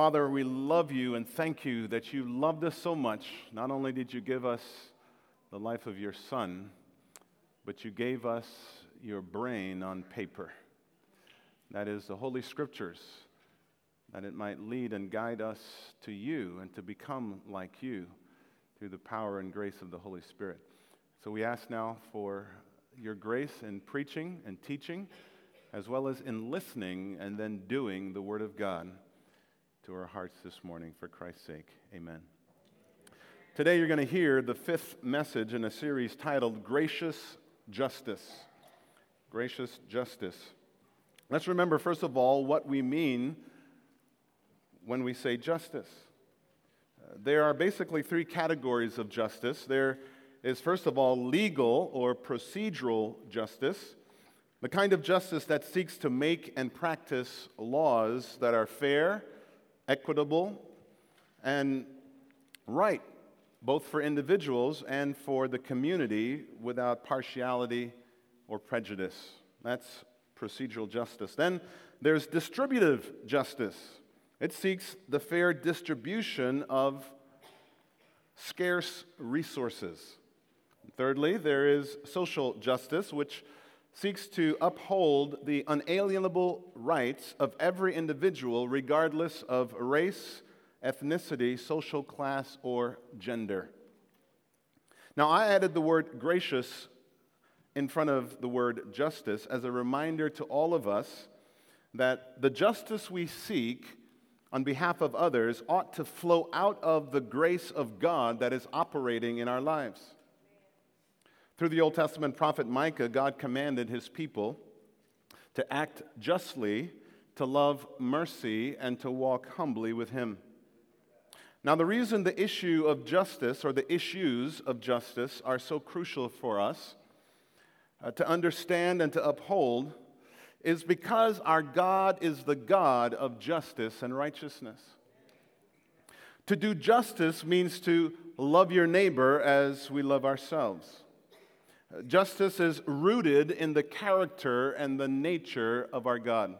Father, we love you and thank you that you loved us so much. Not only did you give us the life of your Son, but you gave us your brain on paper. That is the Holy Scriptures, that it might lead and guide us to you and to become like you through the power and grace of the Holy Spirit. So we ask now for your grace in preaching and teaching, as well as in listening and then doing the Word of God to our hearts this morning for Christ's sake. Amen. Today, you're going to hear the fifth message in a series titled Gracious Justice. Gracious Justice. Let's remember, first of all, what we mean when we say justice. Uh, there are basically three categories of justice. There is, first of all, legal or procedural justice, the kind of justice that seeks to make and practice laws that are fair equitable, and right, both for individuals and for the community without partiality or prejudice. That's procedural justice. Then there's distributive justice. It seeks the fair distribution of scarce resources. Thirdly, there is social justice, which seeks to uphold the unalienable rights of every individual, regardless of race, ethnicity, social class, or gender. Now, I added the word gracious in front of the word justice as a reminder to all of us that the justice we seek on behalf of others ought to flow out of the grace of God that is operating in our lives. Through the Old Testament prophet Micah, God commanded his people to act justly, to love mercy, and to walk humbly with him. Now, the reason the issue of justice or the issues of justice are so crucial for us uh, to understand and to uphold is because our God is the God of justice and righteousness. To do justice means to love your neighbor as we love ourselves. Justice is rooted in the character and the nature of our God.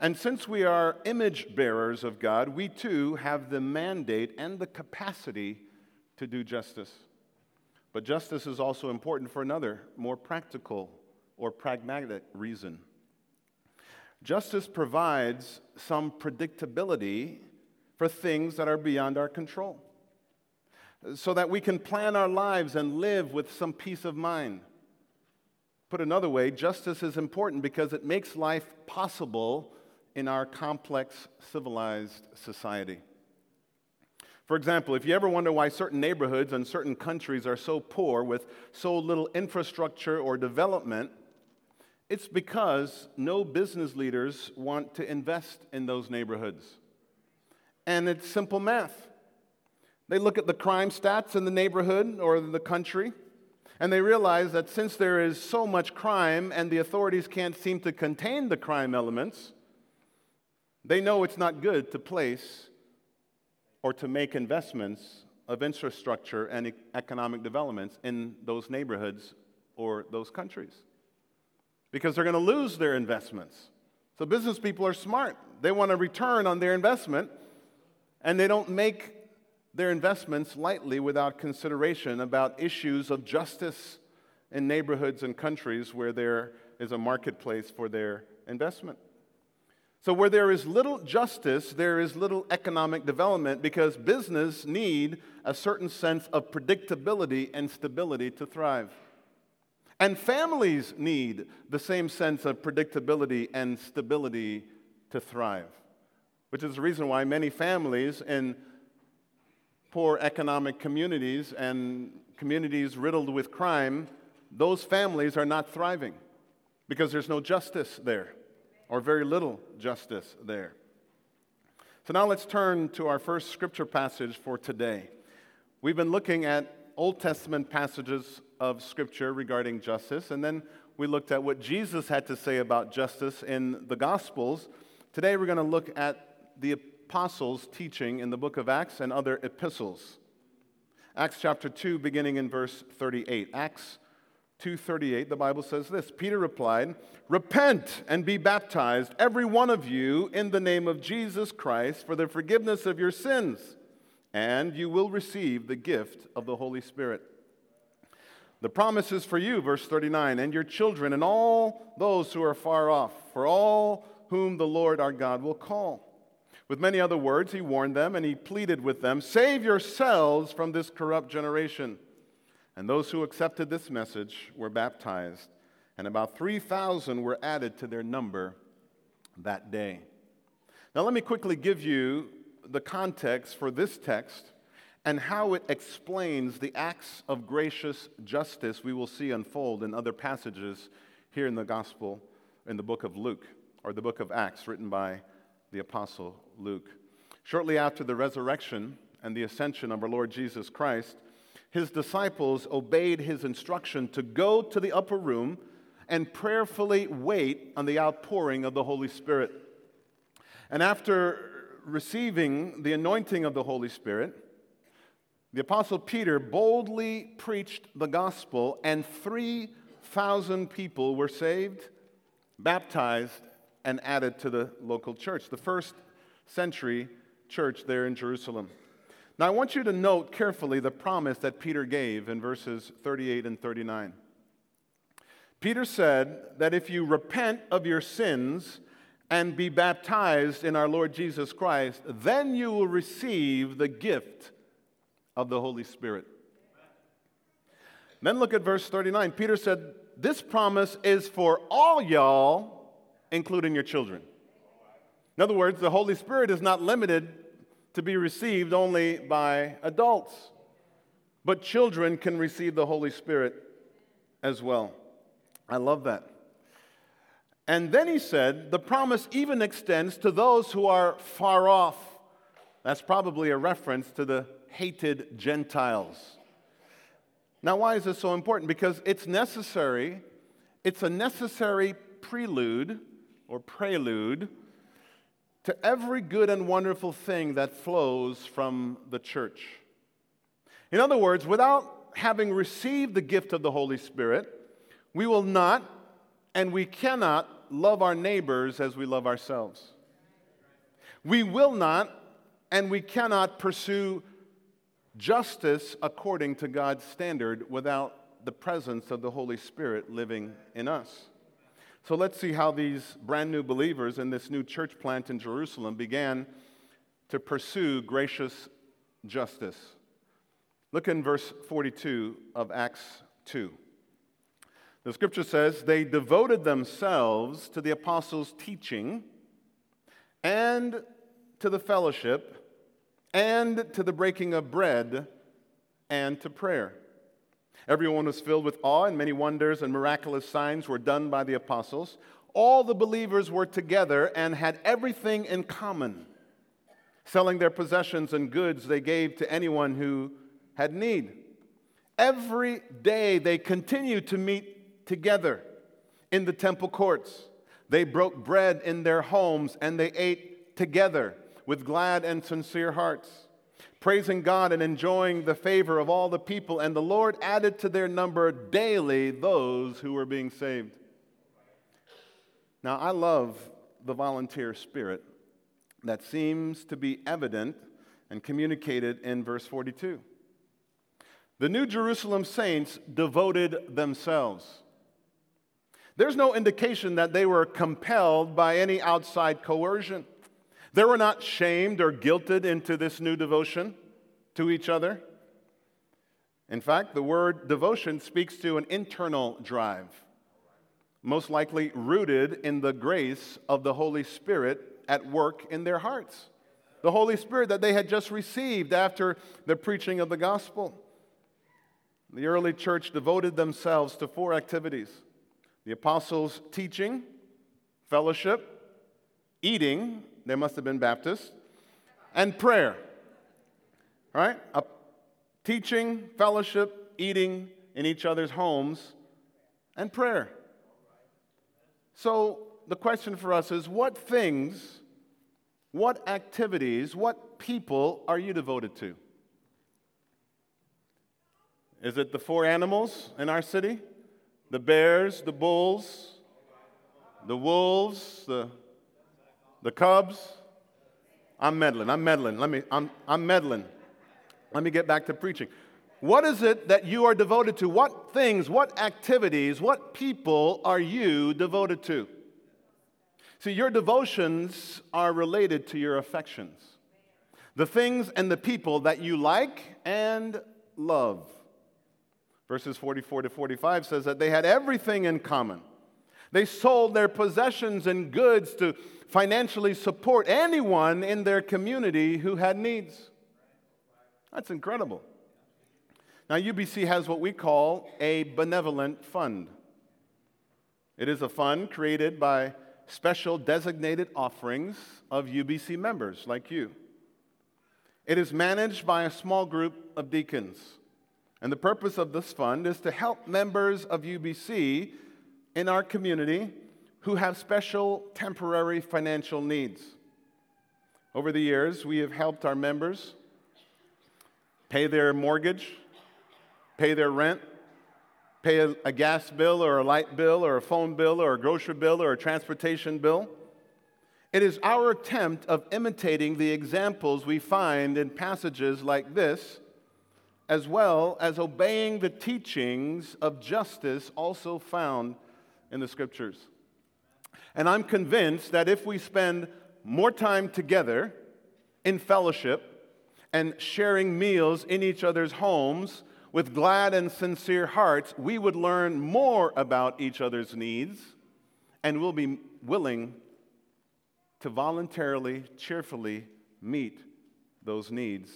And since we are image bearers of God, we too have the mandate and the capacity to do justice. But justice is also important for another, more practical or pragmatic reason. Justice provides some predictability for things that are beyond our control so that we can plan our lives and live with some peace of mind. Put another way, justice is important because it makes life possible in our complex, civilized society. For example, if you ever wonder why certain neighborhoods and certain countries are so poor with so little infrastructure or development, it's because no business leaders want to invest in those neighborhoods. And it's simple math. They look at the crime stats in the neighborhood or the country, and they realize that since there is so much crime and the authorities can't seem to contain the crime elements, they know it's not good to place or to make investments of infrastructure and economic developments in those neighborhoods or those countries because they're going to lose their investments. So, business people are smart. They want a return on their investment, and they don't make their investments lightly without consideration about issues of justice in neighborhoods and countries where there is a marketplace for their investment. So, where there is little justice, there is little economic development because business need a certain sense of predictability and stability to thrive. And families need the same sense of predictability and stability to thrive, which is the reason why many families in poor economic communities and communities riddled with crime, those families are not thriving because there's no justice there or very little justice there. So now let's turn to our first scripture passage for today. We've been looking at Old Testament passages of scripture regarding justice, and then we looked at what Jesus had to say about justice in the Gospels. Today we're going to look at the apostles' teaching in the book of Acts and other epistles. Acts chapter 2, beginning in verse 38. Acts 2:38 the Bible says this Peter replied repent and be baptized every one of you in the name of Jesus Christ for the forgiveness of your sins and you will receive the gift of the Holy Spirit the promise is for you verse 39 and your children and all those who are far off for all whom the Lord our God will call with many other words he warned them and he pleaded with them save yourselves from this corrupt generation and those who accepted this message were baptized, and about 3,000 were added to their number that day. Now, let me quickly give you the context for this text and how it explains the acts of gracious justice we will see unfold in other passages here in the gospel, in the book of Luke, or the book of Acts, written by the apostle Luke. Shortly after the resurrection and the ascension of our Lord Jesus Christ, his disciples obeyed his instruction to go to the upper room and prayerfully wait on the outpouring of the Holy Spirit. And after receiving the anointing of the Holy Spirit, the Apostle Peter boldly preached the gospel, and 3,000 people were saved, baptized, and added to the local church, the first century church there in Jerusalem. Now, I want you to note carefully the promise that Peter gave in verses 38 and 39. Peter said that if you repent of your sins and be baptized in our Lord Jesus Christ, then you will receive the gift of the Holy Spirit. Then look at verse 39. Peter said, This promise is for all y'all, including your children. In other words, the Holy Spirit is not limited to be received only by adults, but children can receive the Holy Spirit as well. I love that. And then he said, the promise even extends to those who are far off. That's probably a reference to the hated Gentiles. Now, why is this so important? Because it's necessary, it's a necessary prelude or prelude to every good and wonderful thing that flows from the church. In other words, without having received the gift of the Holy Spirit, we will not and we cannot love our neighbors as we love ourselves. We will not and we cannot pursue justice according to God's standard without the presence of the Holy Spirit living in us. So let's see how these brand new believers in this new church plant in Jerusalem began to pursue gracious justice. Look in verse 42 of Acts 2. The scripture says, They devoted themselves to the apostles' teaching and to the fellowship and to the breaking of bread and to prayer. Everyone was filled with awe, and many wonders and miraculous signs were done by the apostles. All the believers were together and had everything in common. Selling their possessions and goods, they gave to anyone who had need. Every day they continued to meet together in the temple courts. They broke bread in their homes and they ate together with glad and sincere hearts praising God and enjoying the favor of all the people. And the Lord added to their number daily those who were being saved. Now, I love the volunteer spirit that seems to be evident and communicated in verse 42. The New Jerusalem saints devoted themselves. There's no indication that they were compelled by any outside coercion. They were not shamed or guilted into this new devotion to each other. In fact, the word devotion speaks to an internal drive, most likely rooted in the grace of the Holy Spirit at work in their hearts. The Holy Spirit that they had just received after the preaching of the gospel. The early church devoted themselves to four activities the apostles' teaching, fellowship, eating, they must have been Baptists, and prayer. Right? A teaching, fellowship, eating in each other's homes, and prayer. So the question for us is what things, what activities, what people are you devoted to? Is it the four animals in our city? the Bears, the Bulls, the Wolves, the, the Cubs. I'm meddling. I'm meddling. Let me, I'm, I'm meddling. Let me get back to preaching. What is it that you are devoted to? What things, what activities, what people are you devoted to? See, your devotions are related to your affections, the things and the people that you like and love. Verses 44 to 45 says that they had everything in common. They sold their possessions and goods to financially support anyone in their community who had needs. That's incredible. Now, UBC has what we call a benevolent fund. It is a fund created by special designated offerings of UBC members like you. It is managed by a small group of deacons. And the purpose of this fund is to help members of UBC in our community who have special temporary financial needs. Over the years, we have helped our members pay their mortgage, pay their rent, pay a, a, gas bill or a light bill or a phone bill or a grocery bill or a transportation bill. It is our attempt of imitating the examples we find in passages like this, as well as obeying the teachings of justice also found in the scriptures. And I'm convinced that if we spend more time together in fellowship and sharing meals in each other's homes, with glad and sincere hearts, we would learn more about each other's needs and we'll be willing to voluntarily, cheerfully meet those needs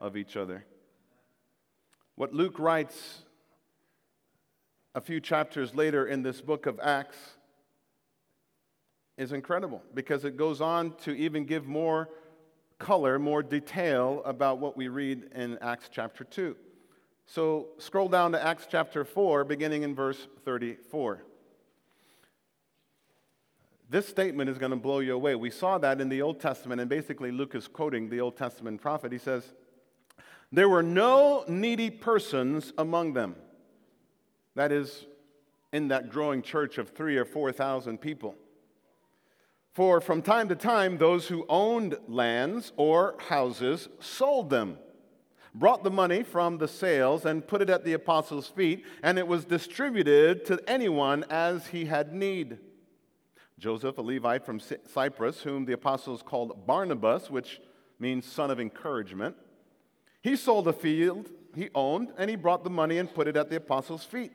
of each other. What Luke writes a few chapters later in this book of Acts is incredible because it goes on to even give more color, more detail about what we read in Acts chapter 2. So scroll down to Acts chapter 4, beginning in verse 34. This statement is going to blow you away. We saw that in the Old Testament, and basically Luke is quoting the Old Testament prophet. He says, There were no needy persons among them. That is, in that growing church of three or four thousand people. For from time to time, those who owned lands or houses sold them brought the money from the sales and put it at the apostles' feet, and it was distributed to anyone as he had need. Joseph, a Levite from Cyprus, whom the apostles called Barnabas, which means son of encouragement, he sold a field he owned, and he brought the money and put it at the apostles' feet.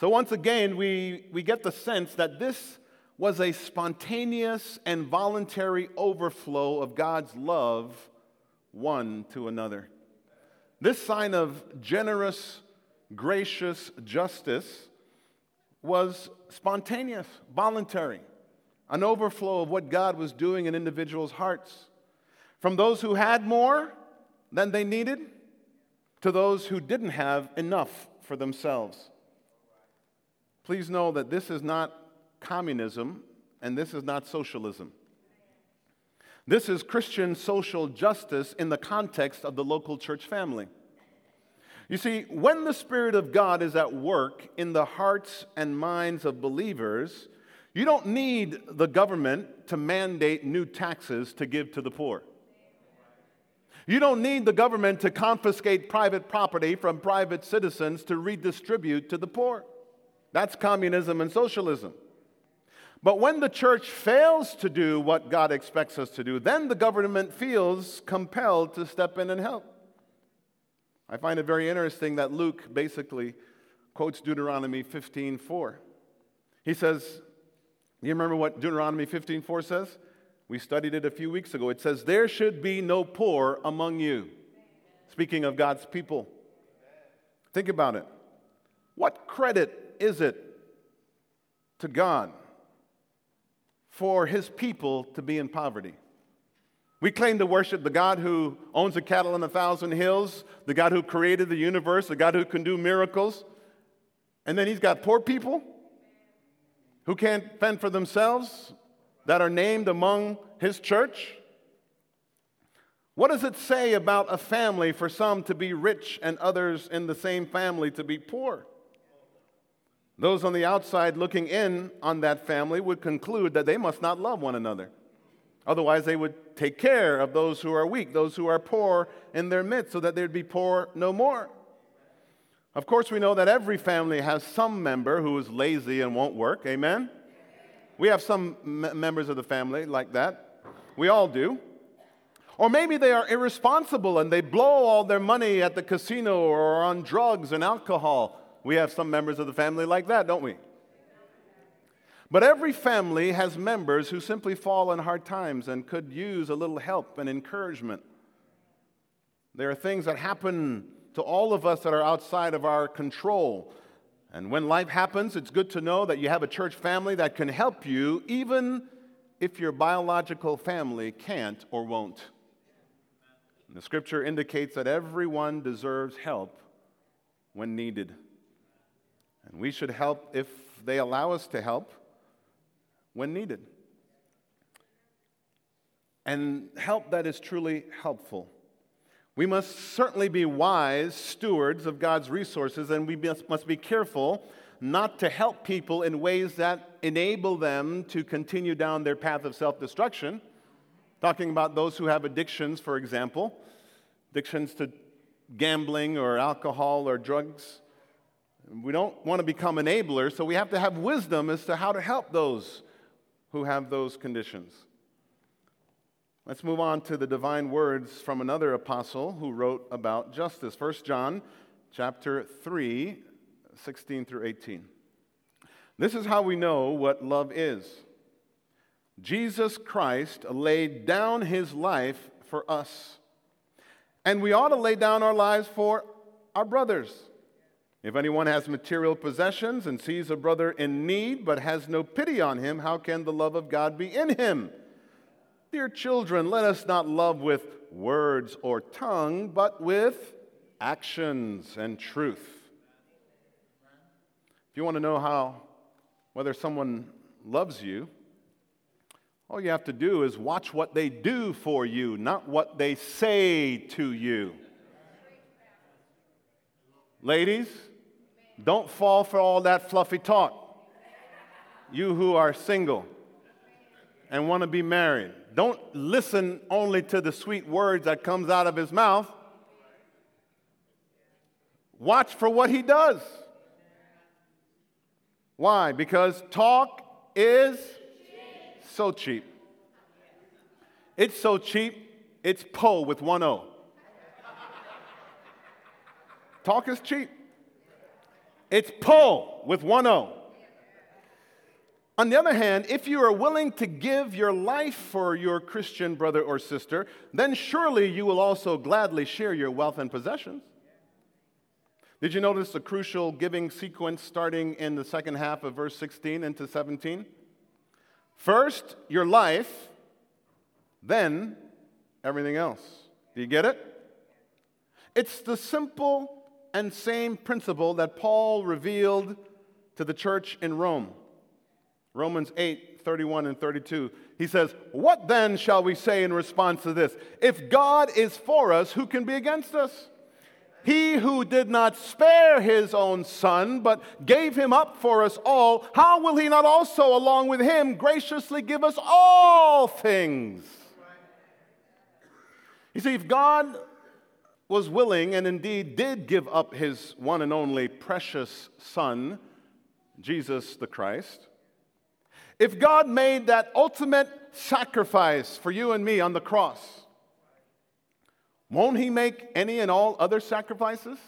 So, once again, we, we get the sense that this was a spontaneous and voluntary overflow of God's love one to another. This sign of generous, gracious justice was spontaneous, voluntary, an overflow of what God was doing in individuals' hearts. From those who had more than they needed to those who didn't have enough for themselves. Please know that this is not communism and this is not socialism. This is Christian social justice in the context of the local church family. You see, when the Spirit of God is at work in the hearts and minds of believers, you don't need the government to mandate new taxes to give to the poor. You don't need the government to confiscate private property from private citizens to redistribute to the poor. That's communism and socialism. But when the church fails to do what God expects us to do, then the government feels compelled to step in and help. I find it very interesting that Luke basically quotes Deuteronomy 15:4. He says, "Do you remember what Deuteronomy 15:4 says? We studied it a few weeks ago. It says, "There should be no poor among you." Speaking of God's people. Think about it. What credit is it to God for his people to be in poverty. We claim to worship the God who owns the cattle on a thousand hills, the God who created the universe, the God who can do miracles. And then he's got poor people who can't fend for themselves that are named among his church. What does it say about a family for some to be rich and others in the same family to be poor? Those on the outside looking in on that family would conclude that they must not love one another. Otherwise, they would take care of those who are weak, those who are poor in their midst, so that they'd be poor no more. Of course, we know that every family has some member who is lazy and won't work. Amen? We have some m- members of the family like that. We all do. Or maybe they are irresponsible and they blow all their money at the casino or on drugs and alcohol. We have some members of the family like that, don't we? But every family has members who simply fall in hard times and could use a little help and encouragement. There are things that happen to all of us that are outside of our control. And when life happens, it's good to know that you have a church family that can help you, even if your biological family can't or won't. And the scripture indicates that everyone deserves help when needed. And we should help if they allow us to help when needed. And help that is truly helpful. We must certainly be wise stewards of God's resources, and we must be careful not to help people in ways that enable them to continue down their path of self destruction. Talking about those who have addictions, for example, addictions to gambling or alcohol or drugs. We don't want to become enablers, so we have to have wisdom as to how to help those who have those conditions. Let's move on to the divine words from another apostle who wrote about justice. 1 John chapter 3, 16 through 18. This is how we know what love is. Jesus Christ laid down his life for us. And we ought to lay down our lives for our brothers. If anyone has material possessions and sees a brother in need but has no pity on him, how can the love of God be in him? Dear children, let us not love with words or tongue, but with actions and truth. If you want to know how whether someone loves you, all you have to do is watch what they do for you, not what they say to you. Ladies, don't fall for all that fluffy talk. You who are single and want to be married, don't listen only to the sweet words that comes out of his mouth. Watch for what he does. Why? Because talk is so cheap. It's so cheap, it's Po with one O. Talk is cheap. It's Po with one O. On the other hand, if you are willing to give your life for your Christian brother or sister, then surely you will also gladly share your wealth and possessions. Did you notice the crucial giving sequence starting in the second half of verse 16 into 17? First, your life, then everything else. Do you get it? It's the simple and same principle that Paul revealed to the church in Rome. Romans 8, 31 and 32. He says, What then shall we say in response to this? If God is for us, who can be against us? He who did not spare his own son, but gave him up for us all, how will he not also, along with him, graciously give us all things? You see, if God was willing and indeed did give up his one and only precious son, Jesus the Christ, if God made that ultimate sacrifice for you and me on the cross, won't He make any and all other sacrifices?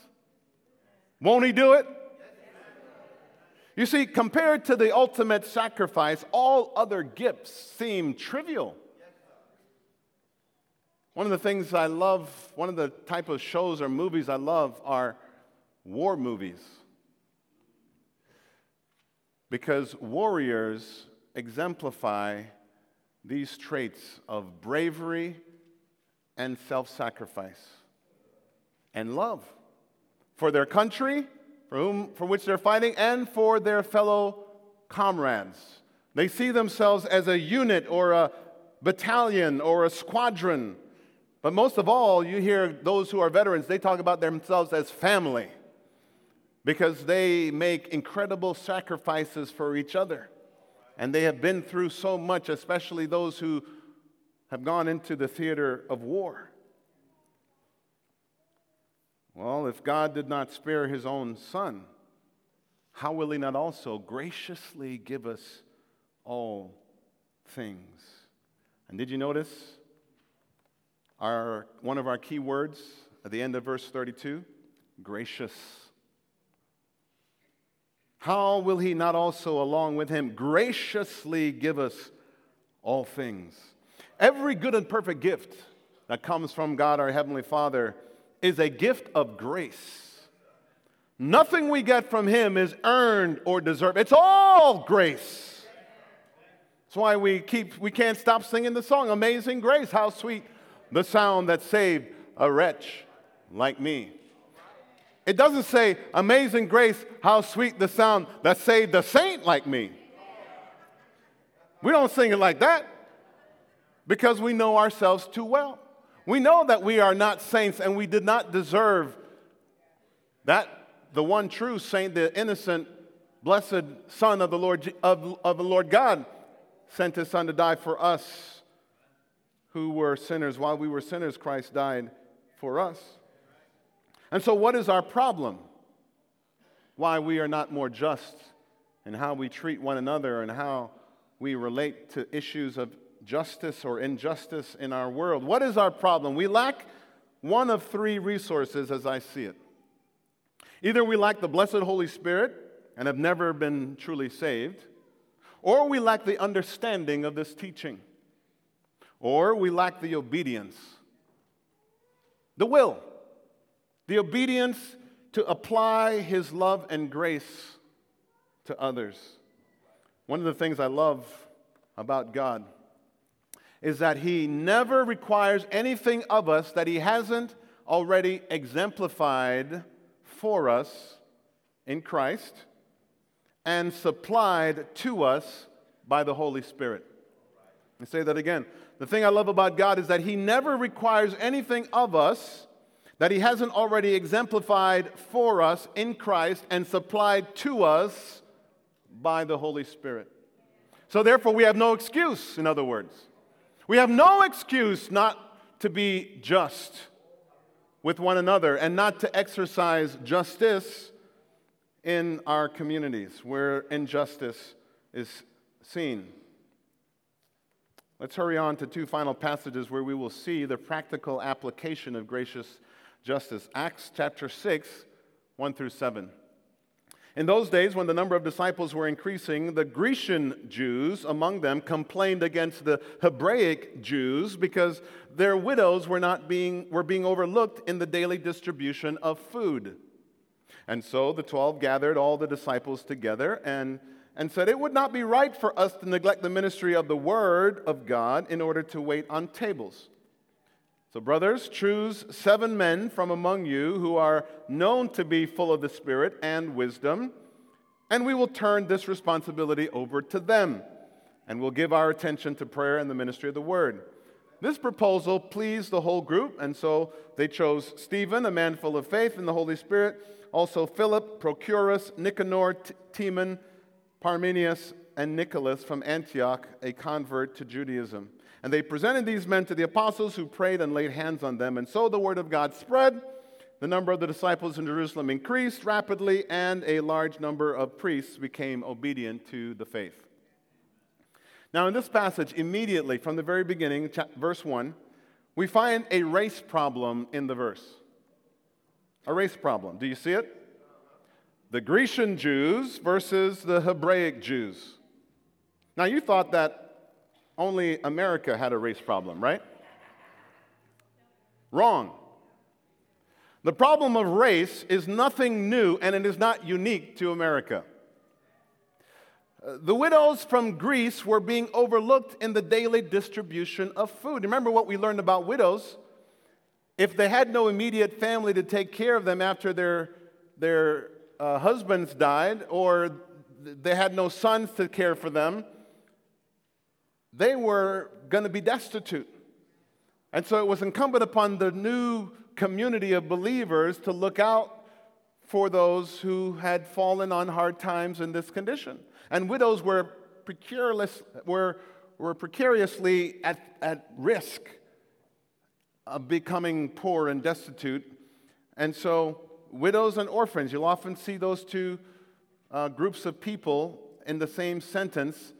Won't He do it? You see, compared to the ultimate sacrifice, all other gifts seem trivial. One of the things I love, one of the type of shows or movies I love are war movies. Because warriors exemplify these traits of bravery and self sacrifice and love for their country, for, whom, for which they're fighting, and for their fellow comrades. They see themselves as a unit or a battalion or a squadron. But most of all, you hear those who are veterans, they talk about themselves as family. because they make incredible sacrifices for each other. And they have been through so much, especially those who have gone into the theater of war. Well, if God did not spare his own son, how will he not also graciously give us all things? And did you notice our, one of our key words at the end of verse 32? Gracious. How will he not also, along with him, graciously give us all things? Every good and perfect gift that comes from God our Heavenly Father is a gift of grace. Nothing we get from Him is earned or deserved. It's all grace. That's why we keep we can't stop singing the song Amazing Grace. How sweet the sound that saved a wretch like me. It doesn't say Amazing Grace, how sweet the sound that saved a saint like me. We don't sing it like that because we know ourselves too well. We know that we are not saints and we did not deserve that the one true saint, the innocent, blessed Son of the Lord, of, of the Lord God, sent his Son to die for us who were sinners. While we were sinners, Christ died for us. And so, what is our problem? Why we are not more just in how we treat one another and how we relate to issues of justice or injustice in our world. What is our problem? We lack one of three resources as I see it. Either we lack the blessed Holy Spirit and have never been truly saved, or we lack the understanding of this teaching, or we lack the obedience, the will, the obedience to apply His love and grace to others. One of the things I love about God is that He never requires anything of us that He hasn't already exemplified for us in Christ and supplied to us by the Holy Spirit. I say that again. The thing I love about God is that He never requires anything of us that He hasn't already exemplified for us in Christ and supplied to us by the Holy Spirit. So, therefore, we have no excuse, in other words. We have no excuse not to be just with one another and not to exercise justice in our communities where injustice is seen. Let's hurry on to two final passages where we will see the practical application of gracious justice. Acts chapter 6, 1 through 7. In those days, when the number of disciples were increasing, the Grecian Jews among them complained against the Hebraic Jews because their widows were, not being, were being overlooked in the daily distribution of food. And so the twelve gathered all the disciples together and, and said, It would not be right for us to neglect the ministry of the Word of God in order to wait on tables. So, brothers, choose seven men from among you who are known to be full of the Spirit and wisdom, and we will turn this responsibility over to them, and we'll give our attention to prayer and the ministry of the word. This proposal pleased the whole group, and so they chose Stephen, a man full of faith in the Holy Spirit, also Philip, Procorus, Nicanor, Timon, Parmenius, and Nicholas from Antioch, a convert to Judaism. And they presented these men to the apostles who prayed and laid hands on them. And so the word of God spread. The number of the disciples in Jerusalem increased rapidly, and a large number of priests became obedient to the faith. Now, in this passage, immediately from the very beginning, verse 1, we find a race problem in the verse. A race problem. Do you see it? The Grecian Jews versus the Hebraic Jews. Now, you thought that only America had a race problem, right? Wrong. The problem of race is nothing new and it is not unique to America. Uh, the widows from Greece were being overlooked in the daily distribution of food. Remember what we learned about widows? If they had no immediate family to take care of them after their, their uh, husbands died, or they had no sons to care for them, they were going to be destitute. And so it was incumbent upon the new community of believers to look out for those who had fallen on hard times in this condition. And widows were, precarious, were, were precariously at, at risk of becoming poor and destitute. And so, widows and orphans, you'll often see those two uh, groups of people in the same sentence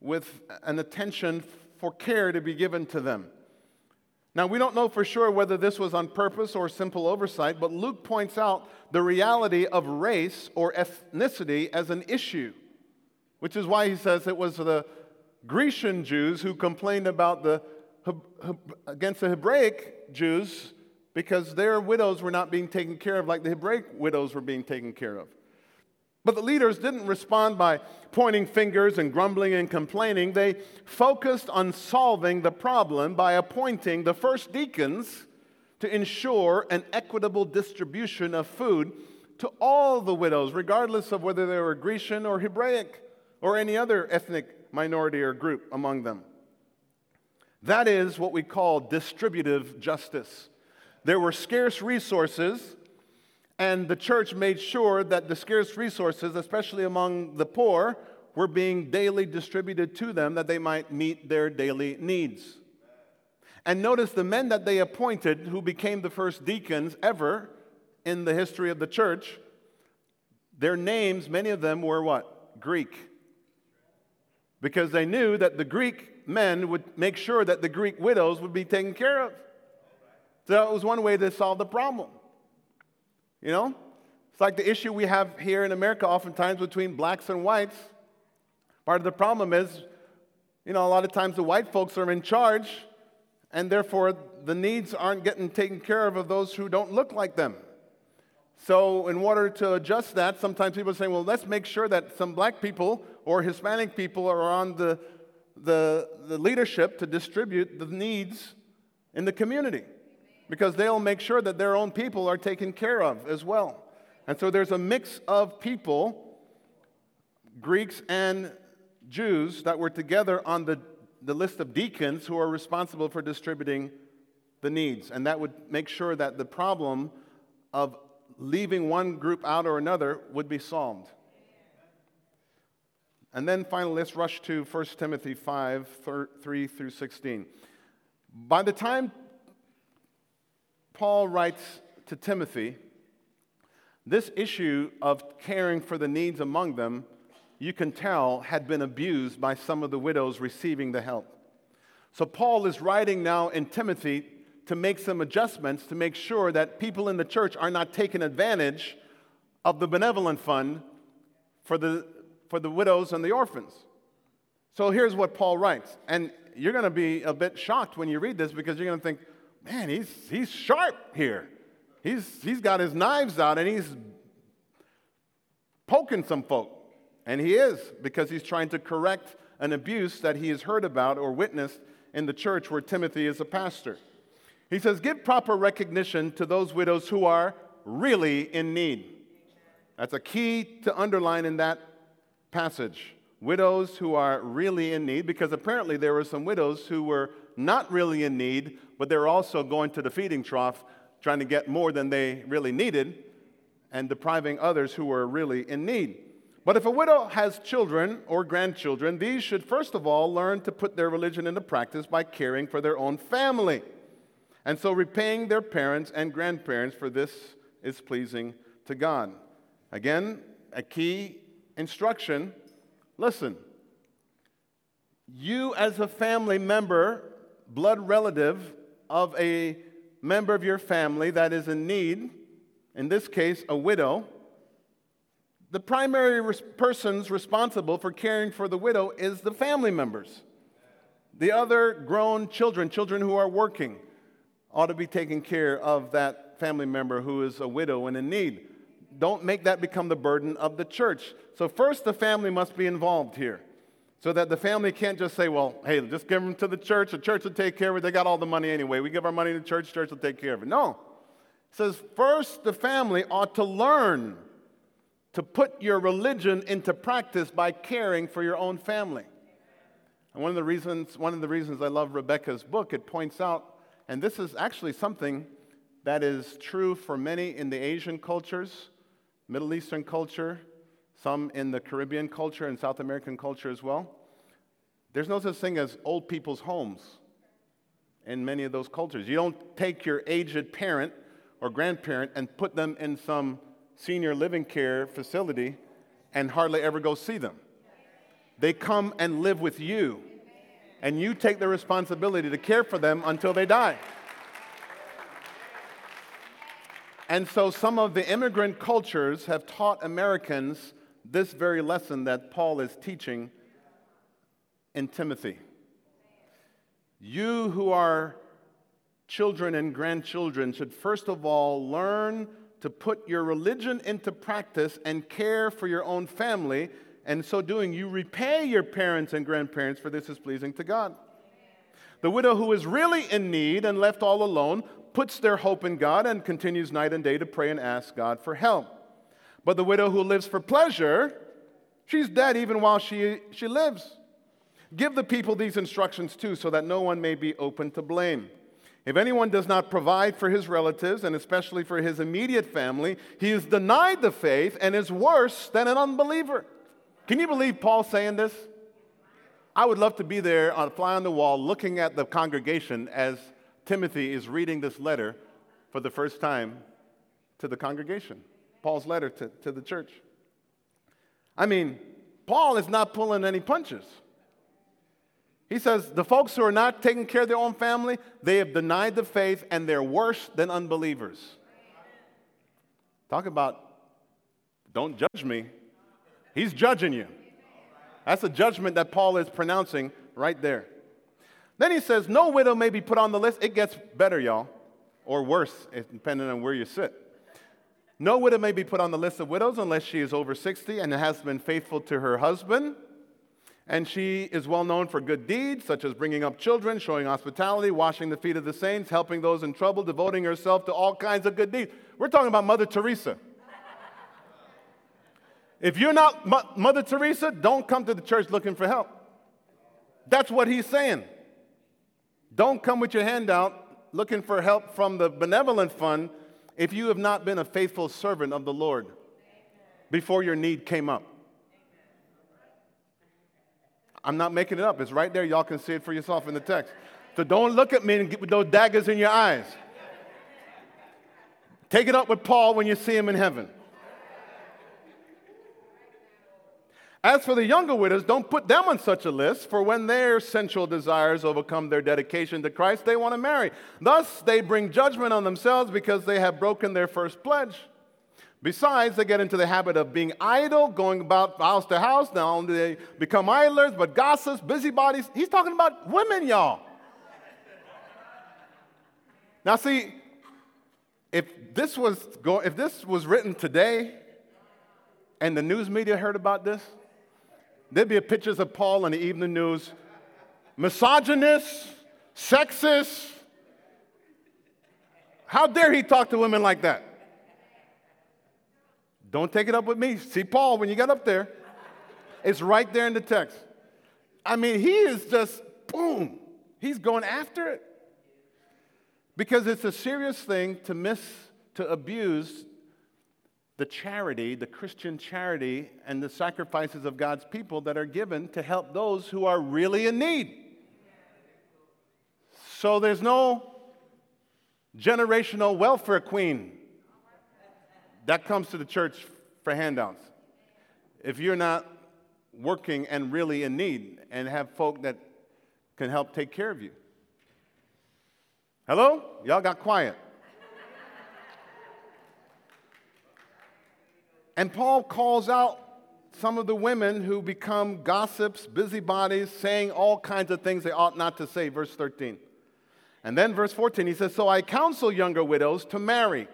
with an attention for care to be given to them. Now, we don't know for sure whether this was on purpose or simple oversight, but Luke points out the reality of race or ethnicity as an issue, which is why he says it was the Grecian Jews who complained about the, against the Hebraic Jews because their widows were not being taken care of like the Hebraic widows were being taken care of. But the leaders didn't respond by pointing fingers and grumbling and complaining. They focused on solving the problem by appointing the first deacons to ensure an equitable distribution of food to all the widows, regardless of whether they were Grecian or Hebraic or any other ethnic minority or group among them. That is what we call distributive justice. There were scarce resources and the church made sure that the scarce resources, especially among the poor, were being daily distributed to them that they might meet their daily needs. And notice the men that they appointed, who became the first deacons ever in the history of the church, their names, many of them were what? Greek. Because they knew that the Greek men would make sure that the Greek widows would be taken care of. So that was one way to solve the problem. You know? It's like the issue we have here in America oftentimes between blacks and whites. Part of the problem is, you know, a lot of times the white folks are in charge, and therefore the needs aren't getting taken care of of those who don't look like them. So, in order to adjust that, sometimes people say, well, let's make sure that some black people or Hispanic people are on the, the, the leadership to distribute the needs in the community because they'll make sure that their own people are taken care of as well. And so there's a mix of people, Greeks and Jews, that were together on the, the list of deacons who are responsible for distributing the needs. And that would make sure that the problem of leaving one group out or another would be solved. And then finally, let's rush to 1 Timothy 5 3 through 16. By the time Paul writes to Timothy, this issue of caring for the needs among them, you can tell, had been abused by some of the widows receiving the help. So Paul is writing now in Timothy to make some adjustments to make sure that people in the church are not taking advantage of the benevolent fund for the, for the widows and the orphans. So here's what Paul writes. And you're going to be a bit shocked when you read this because you're going to think, man, he's, he's sharp here. He's, he's got his knives out and he's poking some folk. And he is, because he's trying to correct an abuse that he has heard about or witnessed in the church where Timothy is a pastor. He says, Give proper recognition to those widows who are really in need. That's a key to underline in that passage. Widows who are really in need, because apparently there were some widows who were not really in need, but they're also going to the feeding trough trying to get more than they really needed and depriving others who were really in need. But if a widow has children or grandchildren, these should first of all learn to put their religion into practice by caring for their own family. And so repaying their parents and grandparents, for this is pleasing to God. Again, a key instruction listen, you as a family member blood relative of a member of your family that is in need, in this case, a widow, the primary res- persons responsible for caring for the widow is the family members. The other grown children, children who are working, ought to be taking care of that family member who is a widow and in need. Don't make that become the burden of the church. So, first, the family must be involved here. So that the family can't just say, well, hey, just give them to the church. The church will take care of it. They got all the money anyway. We give our money to the church, church will take care of it. No. It says, first, the family ought to learn to put your religion into practice by caring for your own family. And one of the reasons, one of the reasons I love Rebecca's book, it points out, and this is actually something that is true for many in the Asian cultures, Middle Eastern culture, some in the Caribbean culture and South American culture as well. There's no such thing as old people's homes in many of those cultures. You don't take your aged parent or grandparent and put them in some senior living care facility and hardly ever go see them. They come and live with you, and you take the responsibility to care for them until they die. And so some of the immigrant cultures have taught Americans this very lesson that Paul is teaching in Timothy. You who are children and grandchildren should first of all learn to put your religion into practice and care for your own family. And so doing, you repay your parents and grandparents, for this is pleasing to God. The widow who is really in need and left all alone puts their hope in God and continues night and day to pray and ask God for help. But the widow who lives for pleasure, she's dead even while she, she lives. Give the people these instructions too, so that no one may be open to blame. If anyone does not provide for his relatives, and especially for his immediate family, he is denied the faith and is worse than an unbeliever. Can you believe Paul saying this? I would love to be there on a fly on the wall looking at the congregation as Timothy is reading this letter for the first time to the congregation. Paul's letter to, to the church. I mean, Paul is not pulling any punches. He says the folks who are not taking care of their own family, they have denied the faith and they're worse than unbelievers. Talk about don't judge me. He's judging you. That's a judgment that Paul is pronouncing right there. Then he says, No widow may be put on the list. It gets better, y'all, or worse, depending on where you sit. No widow may be put on the list of widows unless she is over 60 and has been faithful to her husband and she is well known for good deeds, such as bringing up children, showing hospitality, washing the feet of the saints, helping those in trouble, devoting herself to all kinds of good deeds. We're talking about Mother Teresa. If you're not Mo- Mother Teresa, don't come to the church looking for help. That's what he's saying. Don't come with your hand out looking for help from the benevolent fund if you have not been a faithful servant of the Lord before your need came up. I'm not making it up. It's right there. Y'all can see it for yourself in the text. So don't look at me and get with those daggers in your eyes. Take it up with Paul when you see him in heaven. As for the younger widows, don't put them on such a list, for when their sensual desires overcome their dedication to Christ, they want to marry. Thus, they bring judgment on themselves because they have broken their first pledge. Besides, they get into the habit of being idle, going about house to house. Not only they become idlers, but gossips, busybodies. He's talking about women, y'all. Now, see, if this was go, if this was written today, and the news media heard about this, there'd be pictures of Paul in the evening news, misogynist, sexist. How dare he talk to women like that? Don't take it up with me. See Paul when you get up there. It's right there in the text. I mean, he is just, boom, he's going after it. Because it's a serious thing to miss, to abuse the charity, the Christian charity, and the sacrifices of God's people that are given to help those who are really in need. So there's no generational welfare queen that comes to the church for handouts. If you're not working and really in need and have folk that can help take care of you. Hello? Y'all got quiet. And Paul calls out some of the women who become gossips, busybodies, saying all kinds of things they ought not to say, verse 13. And then verse 14, he says, So I counsel younger widows to marry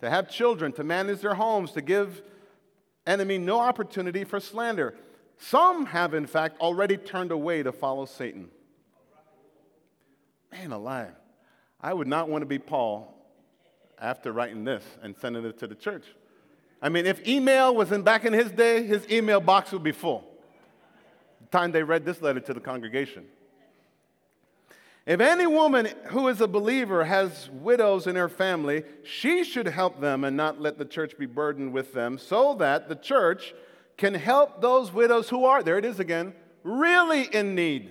to have children, to manage their homes, to give enemy no opportunity for slander. Some have, in fact, already turned away to follow Satan. Man alive. I would not want to be Paul after writing this and sending it to the church. I mean, if email was in back in his day, his email box would be full. The time they read this letter to the congregation. If any woman who is a believer has widows in her family, she should help them and not let the church be burdened with them, so that the church can help those widows who are, there it is again, really in need.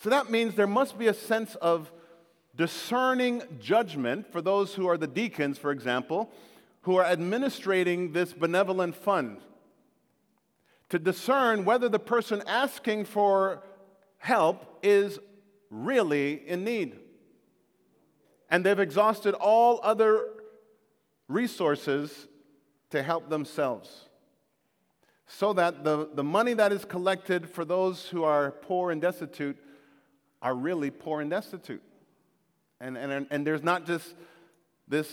So that means there must be a sense of discerning judgment for those who are the deacons, for example, who are administrating this benevolent fund. To discern whether the person asking for help is really in need. And they've exhausted all other resources to help themselves. So that the, the money that is collected for those who are poor and destitute are really poor and destitute. And, and, and there's not just this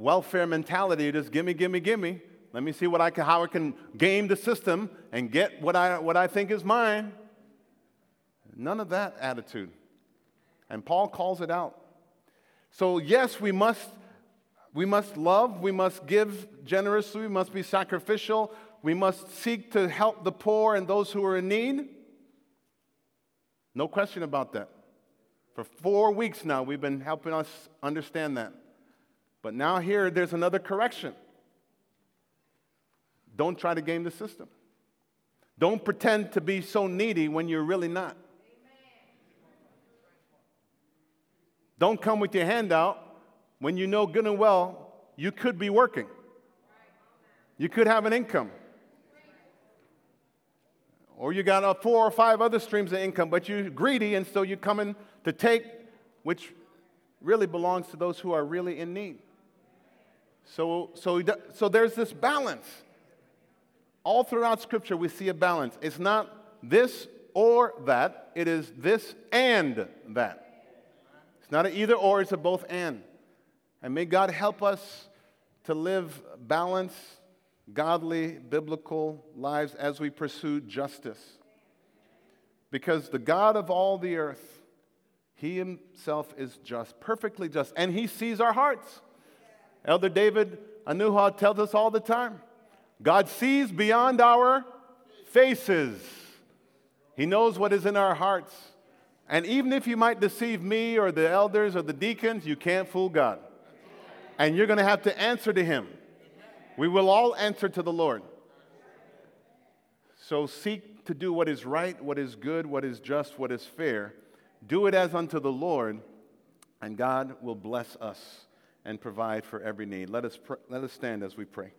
welfare mentality, just gimme, gimme, gimme. Let me see what I can, how I can game the system and get what I, what I think is mine. None of that attitude. And Paul calls it out. So, yes, we must, we must love, we must give generously, we must be sacrificial, we must seek to help the poor and those who are in need. No question about that. For four weeks now, we've been helping us understand that. But now, here, there's another correction. Don't try to game the system. Don't pretend to be so needy when you're really not. Don't come with your hand out when you know good and well you could be working. You could have an income. Or you got four or five other streams of income, but you're greedy and so you're coming to take, which really belongs to those who are really in need. So, so, so there's this balance. All throughout Scripture, we see a balance. It's not this or that, it is this and that. It's not an either or, it's a both and. And may God help us to live balanced, godly, biblical lives as we pursue justice. Because the God of all the earth, He Himself is just, perfectly just, and He sees our hearts. Elder David Anuha tells us all the time God sees beyond our faces, He knows what is in our hearts. And even if you might deceive me or the elders or the deacons, you can't fool God. And you're going to have to answer to Him. We will all answer to the Lord. So seek to do what is right, what is good, what is just, what is fair. Do it as unto the Lord, and God will bless us and provide for every need. Let us, pr- let us stand as we pray.